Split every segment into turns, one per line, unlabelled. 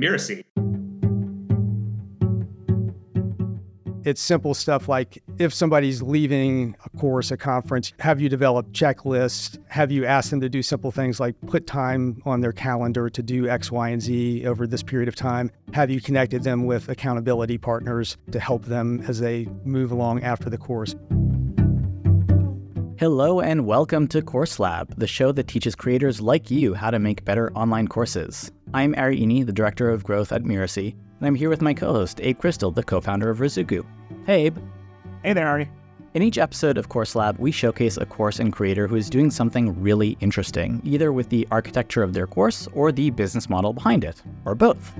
Mirasee.
It's simple stuff like if somebody's leaving a course, a conference, have you developed checklists? Have you asked them to do simple things like put time on their calendar to do X, Y, and Z over this period of time? Have you connected them with accountability partners to help them as they move along after the course?
Hello and welcome to Course Lab, the show that teaches creators like you how to make better online courses. I'm Ari Iny, the Director of Growth at Mirasee, and I'm here with my co-host, Abe Crystal, the co-founder of Ruzuku. Hey, Abe.
Hey there, Ari.
In each episode of Course Lab, we showcase a course and creator who is doing something really interesting, either with the architecture of their course or the business model behind it, or both.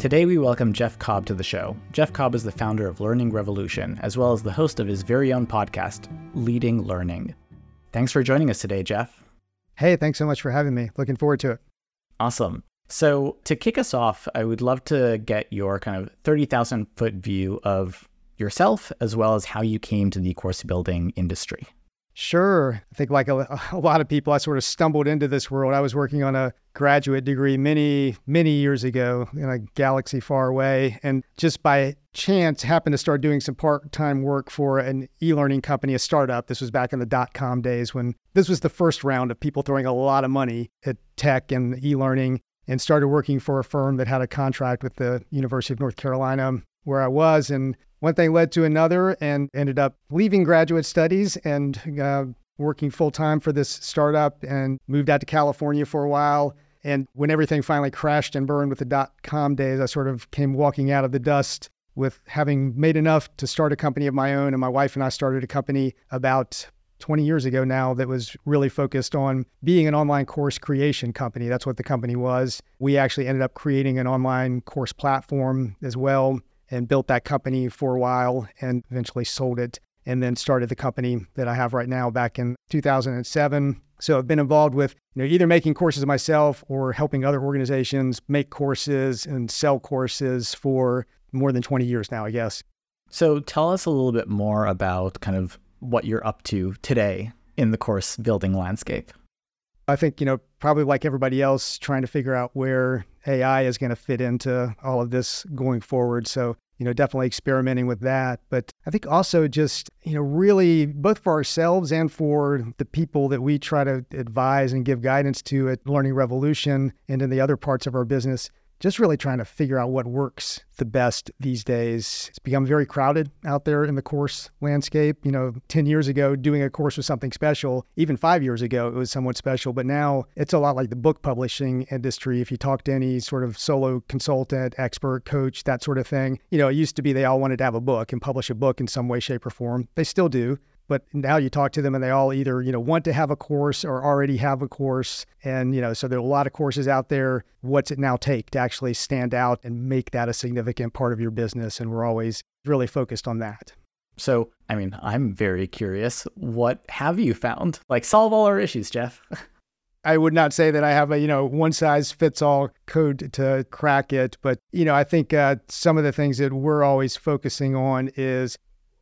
Today, we welcome Jeff Cobb to the show. Jeff Cobb is the founder of Learning Revolution, as well as the host of his very own podcast, Leading Learning. Thanks for joining us today, Jeff.
Hey, thanks so much for having me. Looking forward to it.
Awesome. So, to kick us off, I would love to get your kind of 30,000 foot view of yourself as well as how you came to the course building industry.
Sure. I think, like a, a, lot of people, I sort of stumbled into this world. I was working on a graduate degree many, many years ago in a galaxy far away. And just by chance, happened to start doing some part time work for an e learning company, a startup. This was back in the dot com days when this was the first round of people throwing a lot of money at tech and e learning. And started working for a firm that had a contract with the University of North Carolina, where I was. And one thing led to another and ended up leaving graduate studies and uh, working full time for this startup and moved out to California for a while. And when everything finally crashed and burned with the dot com days, I sort of came walking out of the dust with having made enough to start a company of my own. And my wife and I started a company about 20 years ago now that was really focused on being an online course creation company. That's what the company was. We actually ended up creating an online course platform as well and built that company for a while and eventually sold it and then started the company that I have right now back in 2007. So I've been involved with you know either making courses myself or helping other organizations make courses and sell courses for more than 20 years now, I guess.
So tell us a little bit more about kind of what you're up to today in the course building landscape.
I think, you know, probably like everybody else, trying to figure out where AI is going to fit into all of this going forward. So, you know, definitely experimenting with that. But I think also just, you know, really both for ourselves and for the people that we try to advise and give guidance to at Learning Revolution and in the other parts of our business, just really trying to figure out what works the best these days. It's become very crowded out there in the course landscape. You know, 10 years ago, doing a course was something special. Even five years ago, it was somewhat special. But now it's a lot like the book publishing industry. If you talk to any sort of solo consultant, expert, coach, that sort of thing, you know, it used to be they all wanted to have a book and publish a book in some way, shape, or form. They still do. But now you talk to them and they all either, you know, want to have a course or already have a course. And, you know, so there are a lot of courses out there. What's it now take to actually stand out and make that a significant part of your business? And we're always really focused on that.
So, I mean, I'm very curious. What have you found? Like, solve all our issues, Jeff.
I would not say that I have a you know one size fits all code to crack it, but you know I think uh, some of the things that we're always focusing on is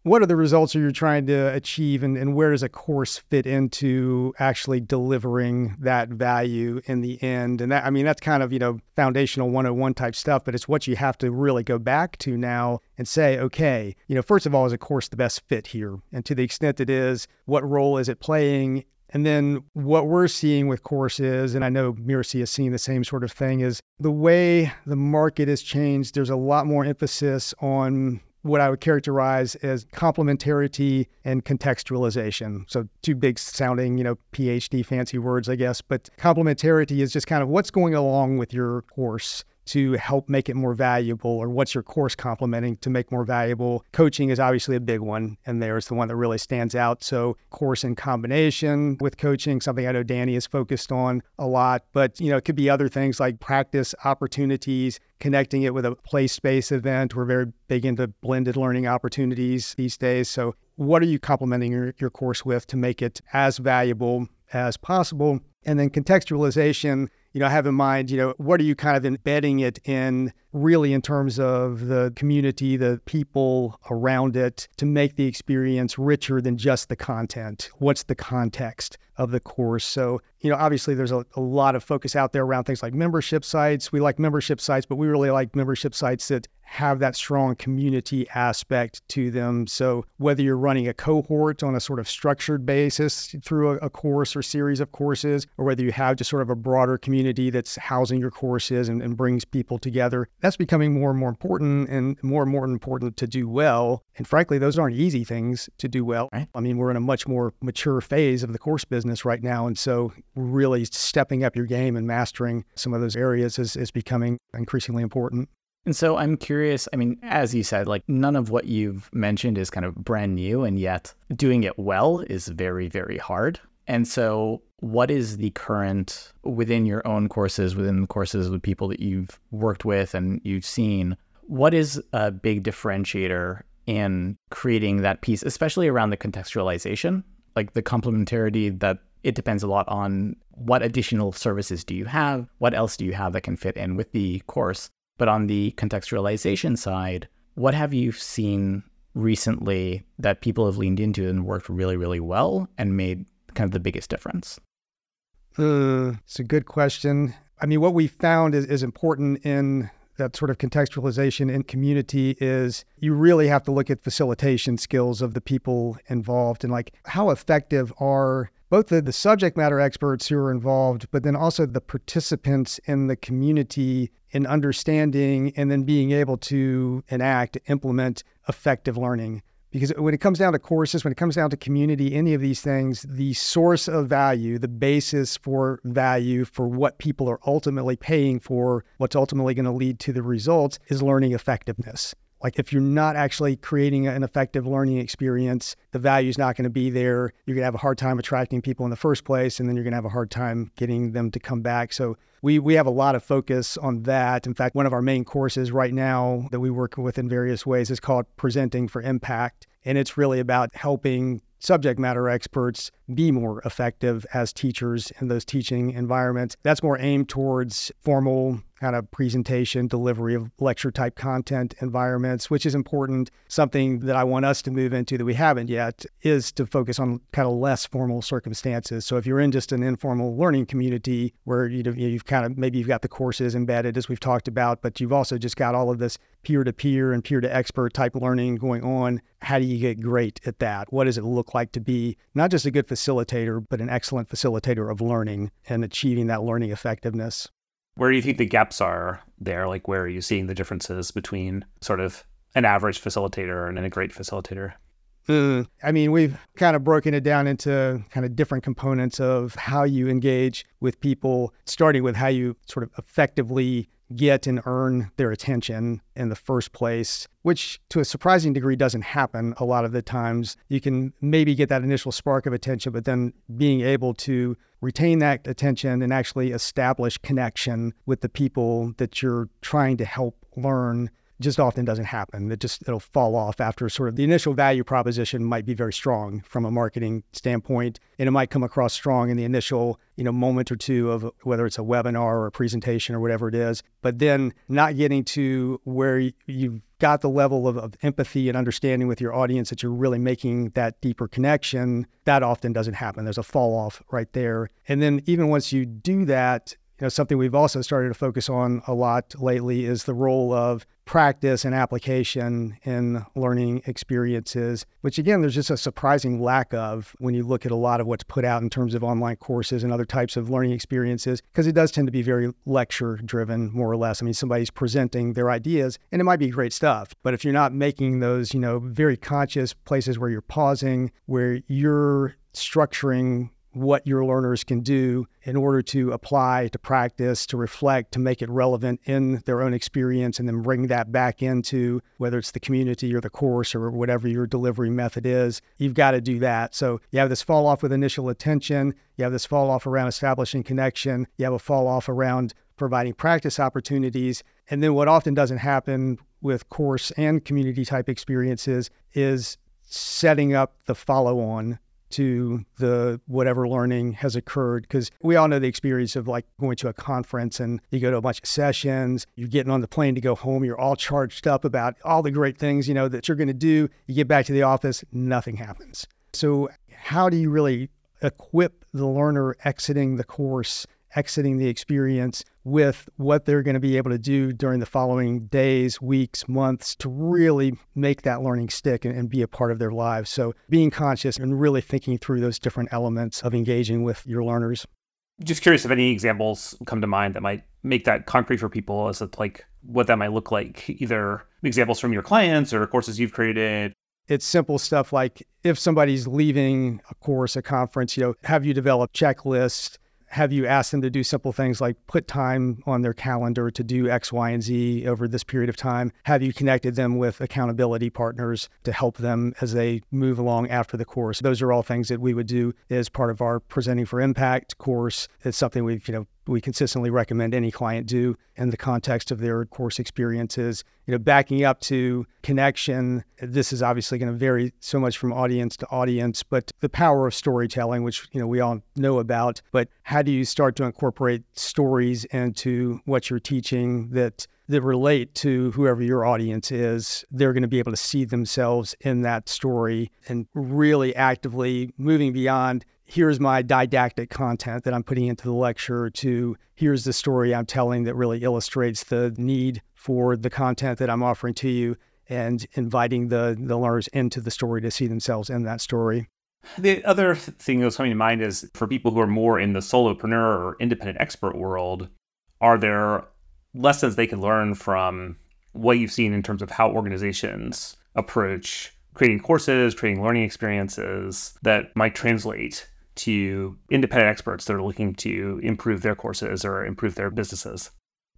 what are the results are you trying to achieve and, and where does a course fit into actually delivering that value in the end and that i mean that's kind of you know foundational 101 type stuff but it's what you have to really go back to now and say okay you know first of all is a course the best fit here and to the extent it is what role is it playing and then what we're seeing with courses, and I know Mirasee is seeing the same sort of thing, is the way the market has changed. There's a lot more emphasis on what I would characterize as complementarity and contextualization. So two big sounding, you know, PhD fancy words, I guess, but complementarity is just kind of what's going along with your course to help make it more valuable or what's your course complementing to make more valuable? Coaching is obviously a big one and there's the one that really stands out. So course in combination with coaching something i know danny is focused on a lot but you know it could be other things like practice opportunities connecting it with a play space event. We're very big into blended learning opportunities these days. So what are you complementing your, your course with to make it as valuable as possible? And then contextualization you know, have in mind, you know, what are you kind of embedding it in really in terms of the community, the people around it to make the experience richer than just the content? What's the context of the course? So, you know, obviously there's a, a lot of focus out there around things like membership sites. We like membership sites, but we really like membership sites that have that strong community aspect to them. So, whether you're running a cohort on a sort of structured basis through a, a, course or series of courses, or whether you have just sort of a broader community that's housing your courses and, and brings people together, that's becoming more and more important and more and more important to do well. And frankly, those aren't easy things to do well. Right. I mean, we're in a much more mature phase of the course business right now. And so, really stepping up your game and mastering some of those areas is, is becoming increasingly important.
And so I'm curious. I mean, as you said, like none of what you've mentioned is kind of brand new, and yet doing it well is very, very hard. And so, what is the current within your own courses, within the courses with people that you've worked with and you've seen? What is a big differentiator in creating that piece, especially around the contextualization, like the complementarity that it depends a lot on what additional services do you have? What else do you have that can fit in with the course? But on the contextualization side, what have you seen recently that people have leaned into and worked really, really well and made kind of the biggest difference?
Uh, it's a good question. I mean, what we found is, is important in that sort of contextualization in community is you really have to look at facilitation skills of the people involved and like how effective are both the, the subject matter experts who are involved, but then also the participants in the community in understanding and then being able to enact, implement effective learning. Because when it comes down to courses, when it comes down to community, any of these things, the source of value, the basis for value for what people are ultimately paying for, what's ultimately going to lead to the results is learning effectiveness. Like if you're not actually creating an effective learning experience, the value is not going to be there. You're going to have a hard time attracting people in the first place, and then you're going to have a hard time getting them to come back. So we we have a lot of focus on that. In fact, one of our main courses right now that we work with in various ways is called Presenting for Impact, and it's really about helping subject matter experts be more effective as teachers in those teaching environments. That's more aimed towards formal kind of presentation, delivery of lecture type content environments, which is important. Something that I want us to move into that we haven't yet is to focus on kind of less formal circumstances. So if you're in just an informal learning community where you've kind of maybe you've got the courses embedded as we've talked about, but you've also just got all of this peer to peer and peer to expert type learning going on, how do you get great at that? What does it look like to be not just a good facilitator, but an excellent facilitator of learning and achieving that learning effectiveness?
Where do you think the gaps are there? Like, where are you seeing the differences between sort of an average facilitator and a great facilitator?
Mm, I mean, we've kind of broken it down into kind of different components of how you engage with people, starting with how you sort of effectively get and earn their attention in the first place, which to a surprising degree doesn't happen a lot of the times. You can maybe get that initial spark of attention, but then being able to retain that attention and actually establish connection with the people that you're trying to help learn just often doesn't happen. It just it'll fall off after sort of the initial value proposition might be very strong from a marketing standpoint, and it might come across strong in the initial you know moment or two of whether it's a webinar or a presentation or whatever it is. But then not getting to where you've got the level of, of empathy and understanding with your audience that you're really making that deeper connection. That often doesn't happen. There's a fall off right there, and then even once you do that you know, something we've also started to focus on a lot lately is the role of practice and application in learning experiences, which again, there's just a surprising lack of when you look at a lot of what's put out in terms of online courses and other types of learning experiences, because it does tend to be very lecture driven, more or less. I mean, somebody's presenting their ideas and it might be great stuff, but if you're not making those, you know, very conscious places where you're pausing, where you're structuring what your learners can do in order to apply, to practice, to reflect, to make it relevant in their own experience, and then bring that back into whether it's the community or the course or whatever your delivery method is. You've got to do that. So you have this fall off with initial attention, you have this fall off around establishing connection, you have a fall off around providing practice opportunities. And then what often doesn't happen with course and community type experiences is setting up the follow on to the whatever learning has occurred because we all know the experience of like going to a conference and you go to a bunch of sessions you're getting on the plane to go home you're all charged up about all the great things you know that you're going to do. You get back to the office nothing happens. So how do you really equip the learner exiting the course exiting the experience with what they're going to be able to do during the following days, weeks, months to really make that learning stick and, and, be a part of their lives. So, being conscious and really thinking through those different elements of engaging with your learners.
Just curious if any examples come to mind that might make that concrete for people as to like what that might look like, either examples from your clients or courses you've created
it's simple stuff like if somebody's leaving a course, a conference, you know, have you developed checklists? Have you asked them to do simple things like put time on their calendar to do X, Y, and Z over this period of time? Have you connected them with accountability partners to help them as they move along after the course? Those are all things that we would do as part of our Presenting for Impact course. It's something we've, you know, we consistently recommend any client do in the context of their course experiences. You know, backing up to connection, this is obviously going to vary so much from audience to audience, but the power of storytelling, which you know we all know about, but how do you start to incorporate stories into what you're teaching that that relate to whoever your audience is, they're going to be able to see themselves in that story and really actively moving beyond here's my didactic content that I'm putting into the lecture to here's the story I'm telling that really illustrates the need for the content that I'm offering to you and inviting the, the learners into the story to see themselves in that story.
The other thing that's coming to mind is for people who are more in the solopreneur or independent expert world, are there lessons they can learn from what you've seen in terms of how organizations approach creating courses, creating learning experiences that might translate to independent experts that are looking to improve their courses or improve their businesses.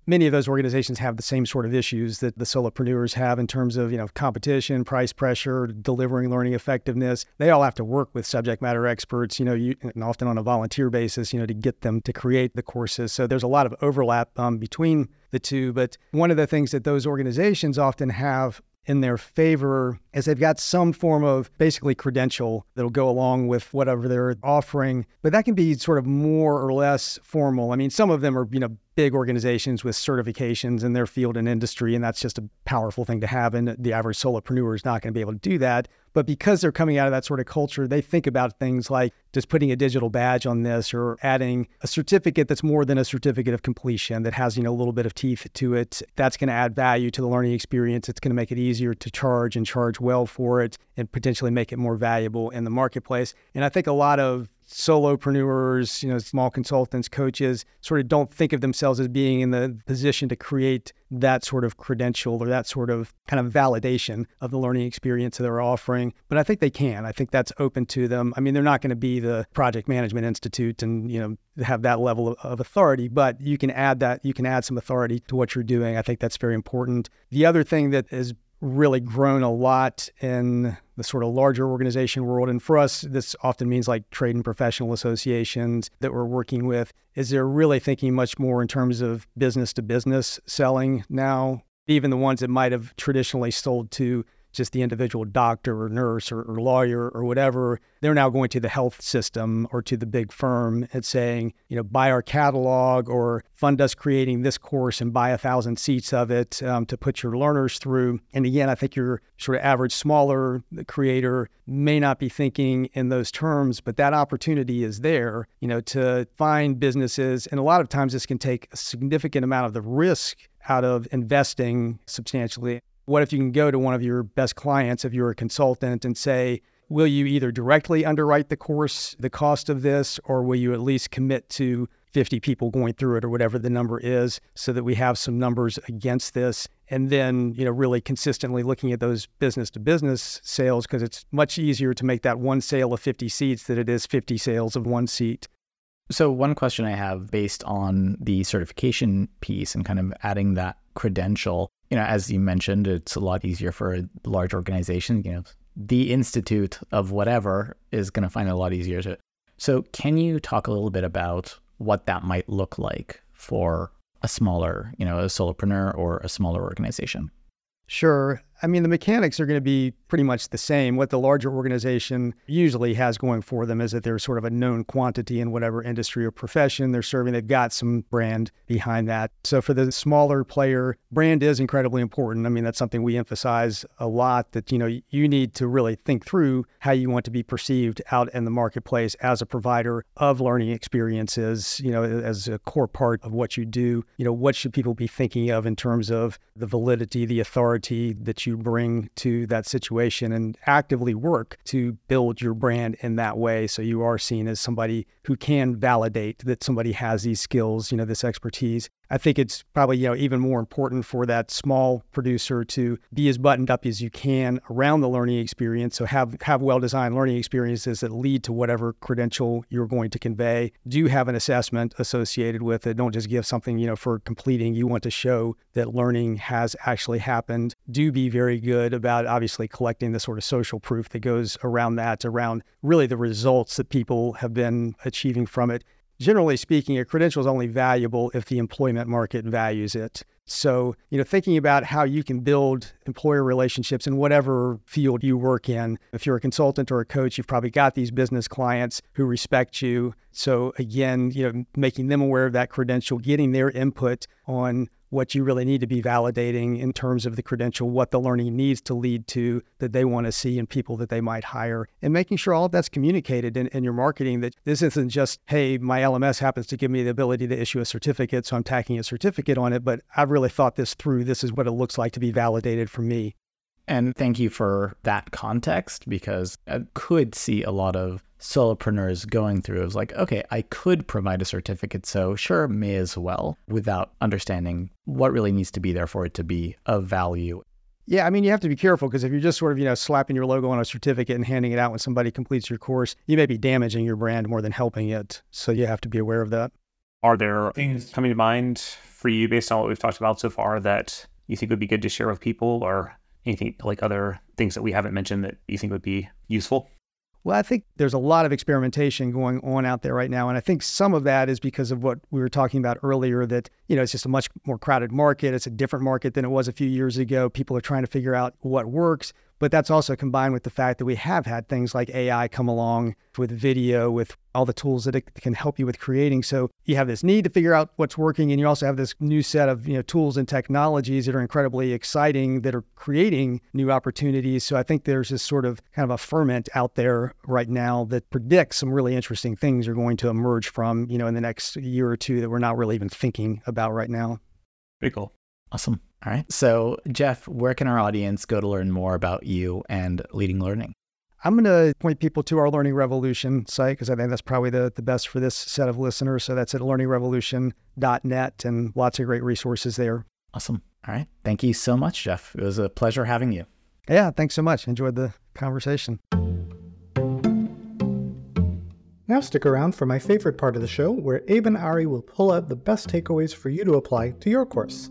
Many of those organizations have the same sort of issues that the solopreneurs have in terms of you know competition price pressure delivering learning effectiveness. They all have to work with subject matter experts you know you, and often on a volunteer basis you know to get them to create the courses. So there's a lot of overlap um, between the two but one of the things that those organizations often have in their favor as they've got some form of basically credential that'll go along with whatever they're offering. But that can be sort of more or less formal. I mean, some of them are, you know, big organizations with certifications in their field and industry, and that's just a powerful thing to have. And the average solopreneur is not going to be able to do that. But because they're coming out of that sort of culture, they think about things like just putting a digital badge on this or adding a certificate that's more than a certificate of completion that has, you know, a little bit of teeth to it. That's going to add value to the learning experience. It's going to make it easier to charge and charge well for it and potentially make it more valuable in the marketplace. And I think a lot of solopreneurs, you know, small consultants, coaches sort of don't think of themselves as being in the position to create that sort of credential or that sort of kind of validation of the learning experience that they're offering. But I think they can. I think that's open to them. I mean, they're not going to be the project management institute and, you know, have that level of authority, but you can add that, you can add some authority to what you're doing. I think that's very important. The other thing that is really grown a lot in the sort of larger organization world. And for us, this often means like trade and professional associations that we're working with, is they're really thinking much more in terms of business to business selling now. Even the ones that might have traditionally sold to just the individual doctor or nurse or, or, lawyer or whatever. They're now going to the health system or to the big firm and saying, you know, buy our catalog or fund us creating this course and buy a thousand seats of it um, to put your learners through. And again, I think your sort of average smaller creator may not be thinking in those terms, but that opportunity is there, you know, to find businesses. And a lot of times this can take a significant amount of the risk out of investing substantially what if you can go to one of your best clients if you're a consultant and say, will you either directly underwrite the course, the cost of this, or will you at least commit to 50 people going through it or whatever the number is so that we have some numbers against this? And then you know really consistently looking at those business to business sales because it's much easier to make that one sale of 50 seats than it is 50 sales of one seat.
So one question i have based on the certification piece and kind of adding that credential you know, as you mentioned, it's a lot easier for a large organization. You know, the institute of whatever is going to find it a lot easier to. So, can you talk a little bit about what that might look like for a smaller, you know, a solopreneur or a smaller organization?
Sure. I mean, the mechanics are going to be pretty much the same. What the larger organization usually has going for them is that they're sort of a known quantity in whatever industry or profession they're serving. They've got some brand behind that. So for the smaller player, brand is incredibly important. I mean, that's something we emphasize a lot that, you know, you need to really think through how you want to be perceived out in the marketplace as a provider of learning experiences, you know, as a core part of what you do. You know, what should people be thinking of in terms of the validity, the authority that you bring to that situation and actively work to build your brand in that way so you are seen as somebody who can validate that somebody has these skills, you know, this expertise. I think it's probably, you know, even more important for that small producer to be as buttoned up as you can around the learning experience. So have have well-designed learning experiences that lead to whatever credential you're going to convey. Do have an assessment associated with it. Don't just give something, you know, for completing. You want to show that learning has actually happened. Do be very good about obviously collecting the sort of social proof that goes around that, around really the results that people have been achieving from it generally speaking, a credential is only valuable if the employment market values it. So, you know, thinking about how you can build employer relationships in whatever field you work in. If you're a consultant or a coach, you've probably got these business clients who respect you. So, again, you know, making them aware of that credential, getting their input on what you really need to be validating in terms of the credential, what the learning needs to lead to that they want to see in people that they might hire, and making sure all of that's communicated in, in your marketing that this isn't just, hey, my LMS happens to give me the ability to issue a certificate, so I'm tacking a certificate on it, but I've really thought this through. This is what it looks like to be validated for me.
And thank you for that context because I could see a lot of solopreneurs going through. It was like, okay, I could provide a certificate, so sure, may as well, without understanding what really needs to be there for it to be of value.
Yeah, I mean, you have to be careful because if you're just sort of, you know, slapping your logo on a certificate and handing it out when somebody completes your course, you may be damaging your brand more than helping it. So you have to be aware of that.
Are there things coming to mind for you based on what we've talked about so far that you think would be good to share with people or anything like other things that we haven't mentioned that you think would be useful?
Well, I think there's a lot of experimentation going on out there right now. And I think some of that is because of what we were talking about earlier that, you know, it's just a much more crowded market. It's a different market than it was a few years ago. People are trying to figure out what works. But that's also combined with the fact that we have had things like AI come along with video, with all the tools that it can help you with creating. So you have this need to figure out what's working, and you also have this new set of you know tools and technologies that are incredibly exciting that are creating new opportunities. So I think there's this sort of kind of a ferment out there right now that predicts some really interesting things are going to emerge from you know in the next year or two that we're not really even thinking about right now.
Very cool.
Awesome. All right. So, Jeff, where can our audience go to learn more about you and leading learning?
I'm going to point people to our Learning Revolution site because I think that's probably the, the best for this set of listeners. So that's at learningrevolution.net and lots of great resources there.
Awesome. All right. Thank you so much, Jeff. It was a pleasure having you.
Yeah. Thanks so much. Enjoyed the conversation.
Now stick around for my favorite part of the show where Abe and Ari will pull out the best takeaways for you to apply to your course.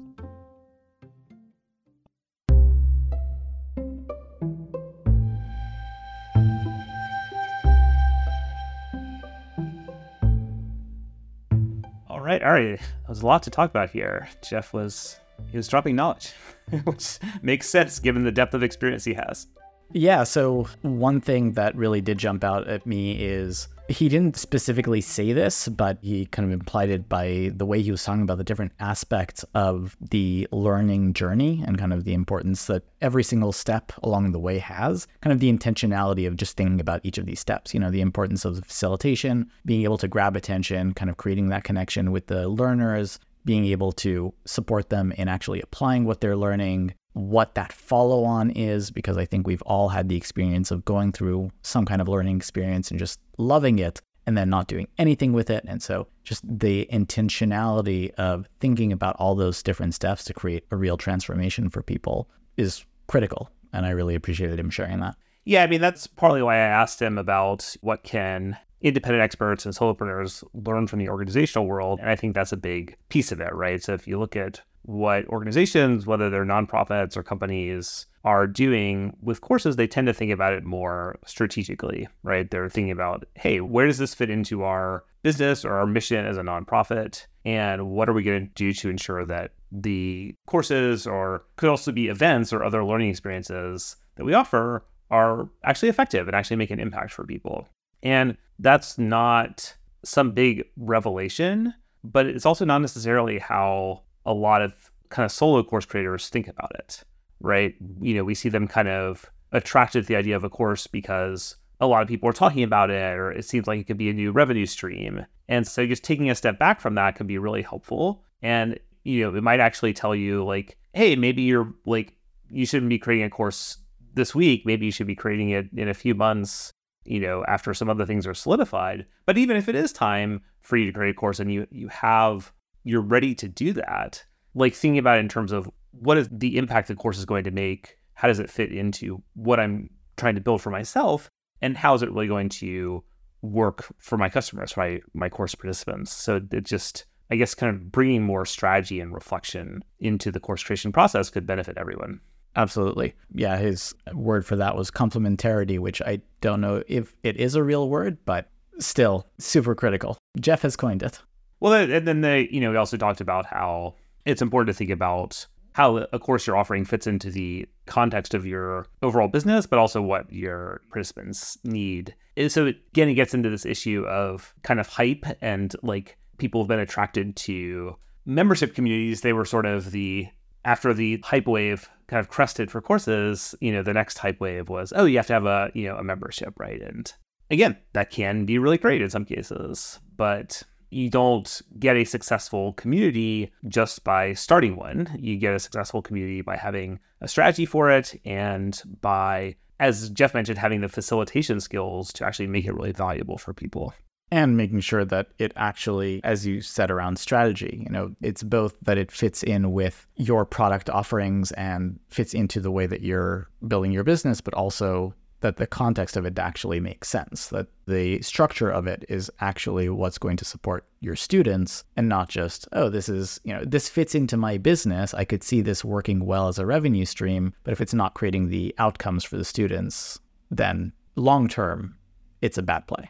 Right, all right. There's a lot to talk about here. Jeff was he was dropping knowledge, which makes sense given the depth of experience he has.
Yeah, so one thing that really did jump out at me is he didn't specifically say this, but he kind of implied it by the way he was talking about the different aspects of the learning journey and kind of the importance that every single step along the way has, kind of the intentionality of just thinking about each of these steps, you know, the importance of facilitation, being able to grab attention, kind of creating that connection with the learners, being able to support them in actually applying what they're learning, what that follow on is, because I think we've all had the experience of going through some kind of learning experience and just loving it and then not doing anything with it. And so just the intentionality of thinking about all those different steps to create a real transformation for people is critical. And I really appreciated him sharing that.
Yeah, I mean, that's partly why I asked him about what can independent experts and solopreneurs learn from the organizational world. And I think that's a big piece of it, right? So if you look at what organizations, whether they're nonprofits or companies, are doing with courses, they tend to think about it more strategically, right? They're thinking about, hey, where does this fit into our business or our mission as a nonprofit? And what are we going to do to ensure that the courses or could also be events or other learning experiences that we offer are actually effective and actually make an impact for people. And that's not some big revelation, but it's also not necessarily how a lot of kind of solo course creators think about it, right? You know, we see them kind of attracted to the idea of a course because a lot of people are talking about it or it seems like it could be a new revenue stream. And so just taking a step back from that can be really helpful. And, you know, it might actually tell you like, hey, maybe you're like, you shouldn't be creating a course this week. Maybe you should be creating it in a few months, you know, after some other things are solidified. But even if it is time for you to create a course and you you have you're ready to do that, like thinking about it in terms of what is the impact the course is going to make, how does it fit into what I'm trying to build for myself, and how is it really going to work for my customers, my my course participants. So it just I guess kind of bringing more strategy and reflection into the course creation process could benefit everyone.
Absolutely. Yeah, his word for that was complementarity, which I don't know if it is a real word, but still super critical. Jeff has coined it.
Well, and then they, you know, we also talked about how it's important to think about how a course you're offering fits into the context of your overall business, but also what your participants need. And so again, it gets into this issue of kind of hype and like people have been attracted to membership communities. They were sort of the after the hype wave kind of crested for courses, you know, the next hype wave was, oh, you have to have a, you know, a membership, right? And again, that can be really great in some cases, but you don't get a successful community just by starting one. You get a successful community by having a strategy for it and by, as Jeff mentioned, having the facilitation skills to actually make it really valuable for people
and making sure that it actually as you said around strategy you know it's both that it fits in with your product offerings and fits into the way that you're building your business but also that the context of it actually makes sense that the structure of it is actually what's going to support your students and not just oh this is you know this fits into my business. I could see this working well as a revenue stream but if it's not creating the outcomes for the students then long term it's a bad play.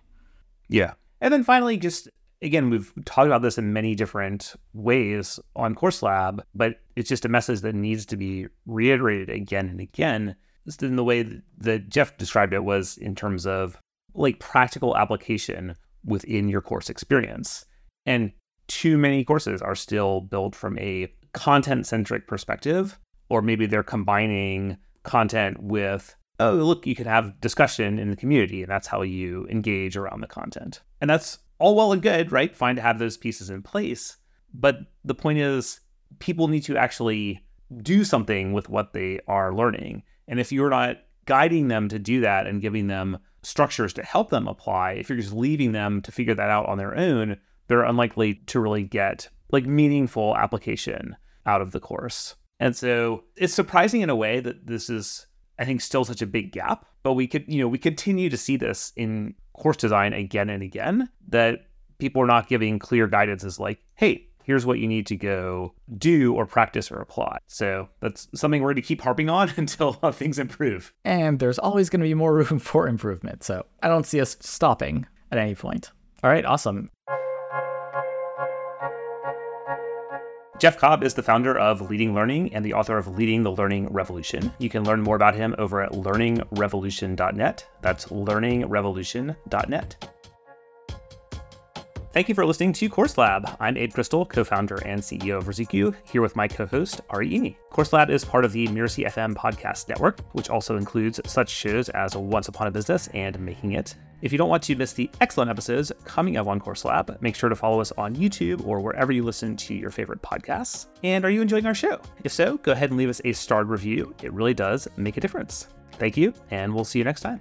Yeah. And then finally, just again, we've talked about this in many different ways on Course Lab, but it's just a message that needs to be reiterated again and again. In the way that Jeff described it was in terms of like practical application within your course experience. And too many courses are still built from a content centric perspective, or maybe they're combining content with oh, look, you can have discussion in the community, and that's how you engage around the content. And that's all well and good, right? Fine to have those pieces in place. But the point is, people need to actually do something with what they are learning. And if you're not guiding them to do that and giving them structures to help them apply, if you're just leaving them to figure that out on their own, they're unlikely to really get like meaningful application out of the course. And so it's surprising in a way that this is I think still such a big gap. But we could, you know, we continue to see this in course design again and again that people are not giving clear guidance as like, hey, here's what you need to go do or practice or apply. So that's something we're going to keep harping on until uh, things improve.
And there's always going to be more room for improvement. So I don't see us stopping at any point. All right, awesome.
Jeff Cobb is the founder of Leading Learning and the author of Leading the Learning Revolution. You can learn more about him over at learningrevolution.net. That's learningrevolution.net. Thank you for listening to Course Lab. I'm Abe Crystal, co founder and CEO of Ruzuku, here with my co host, Ari Iny. Course Lab is part of the Mirasee FM podcast network, which also includes such shows as Once Upon a Business and Making It. If you don't want to miss the excellent episodes coming up on Course Lab, make sure to follow us on YouTube or wherever you listen to your favorite podcasts. And are you enjoying our show? If so, go ahead and leave us a starred review. It really does make a difference. Thank you, and we'll see you next time.